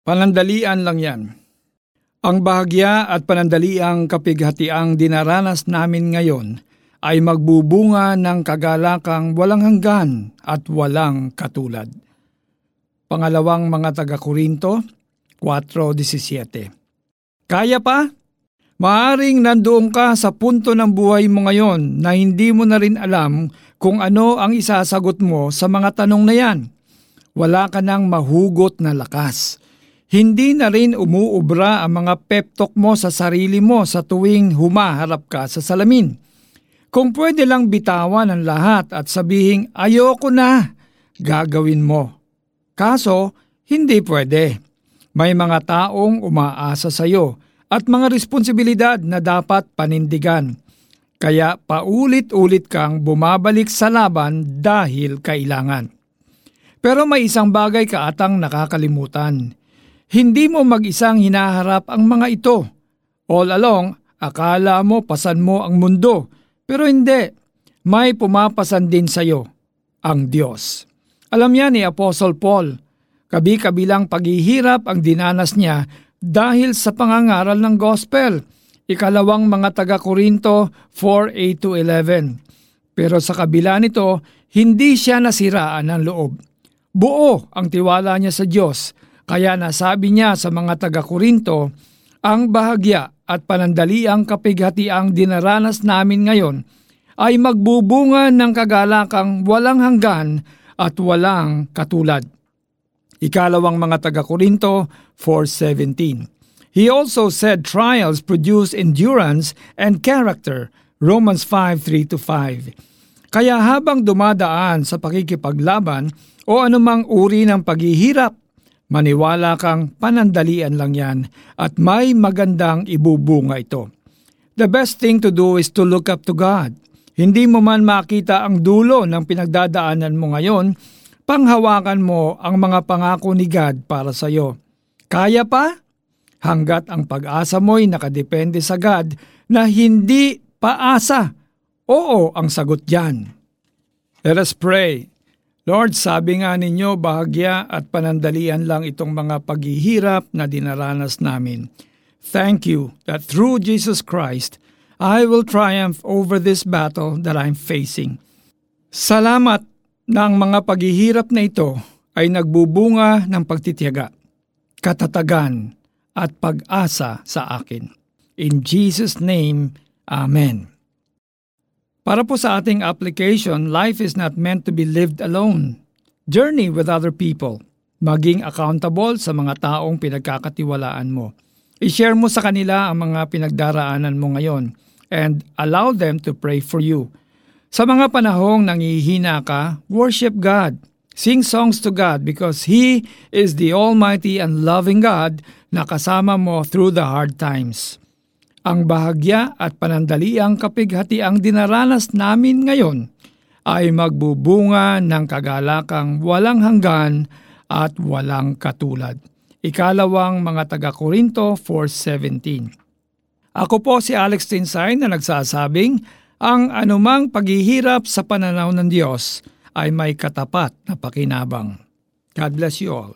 Panandalian lang yan. Ang bahagya at panandaliang kapighatiang dinaranas namin ngayon ay magbubunga ng kagalakang walang hanggan at walang katulad. Pangalawang mga taga-Korinto 4.17 Kaya pa? Maaring nandoon ka sa punto ng buhay mo ngayon na hindi mo na rin alam kung ano ang isasagot mo sa mga tanong na yan. Wala ka nang mahugot na lakas hindi na rin umuubra ang mga pep mo sa sarili mo sa tuwing humaharap ka sa salamin. Kung pwede lang bitawan ang lahat at sabihing ayoko na, gagawin mo. Kaso, hindi pwede. May mga taong umaasa sa iyo at mga responsibilidad na dapat panindigan. Kaya paulit-ulit kang bumabalik sa laban dahil kailangan. Pero may isang bagay ka atang nakakalimutan hindi mo mag-isang hinaharap ang mga ito. All along, akala mo pasan mo ang mundo, pero hindi. May pumapasan din sa iyo, ang Diyos. Alam niya ni Apostle Paul, kabi-kabilang paghihirap ang dinanas niya dahil sa pangangaral ng gospel. Ikalawang mga taga-Korinto 4:8-11. Pero sa kabila nito, hindi siya nasiraan ng loob. Buo ang tiwala niya sa Diyos kaya nasabi niya sa mga taga-Korinto, ang bahagya at panandaliang kapighatiang dinaranas namin ngayon ay magbubunga ng kagalakang walang hanggan at walang katulad. Ikalawang mga taga-Korinto 4.17 He also said trials produce endurance and character, Romans 5.3-5. Kaya habang dumadaan sa pakikipaglaban o anumang uri ng paghihirap, Maniwala kang panandalian lang yan at may magandang ibubunga ito. The best thing to do is to look up to God. Hindi mo man makita ang dulo ng pinagdadaanan mo ngayon, panghawakan mo ang mga pangako ni God para sa iyo. Kaya pa? Hanggat ang pag-asa mo'y nakadepende sa God na hindi paasa. Oo ang sagot diyan. Let us pray. Lord, sabi nga ninyo, bahagya at panandalian lang itong mga paghihirap na dinaranas namin. Thank you that through Jesus Christ, I will triumph over this battle that I'm facing. Salamat na ang mga paghihirap na ito ay nagbubunga ng pagtitiyaga, katatagan at pag-asa sa akin. In Jesus' name, Amen. Para po sa ating application, life is not meant to be lived alone. Journey with other people. Maging accountable sa mga taong pinagkakatiwalaan mo. I-share mo sa kanila ang mga pinagdaraanan mo ngayon and allow them to pray for you. Sa mga panahong nangihina ka, worship God. Sing songs to God because He is the Almighty and loving God na kasama mo through the hard times. Ang bahagya at panandaliang kapighatiang dinaranas namin ngayon ay magbubunga ng kagalakang walang hanggan at walang katulad. Ikalawang mga taga-Korinto 4.17 Ako po si Alex Tinsay na nagsasabing, ang anumang paghihirap sa pananaw ng Diyos ay may katapat na pakinabang. God bless you all.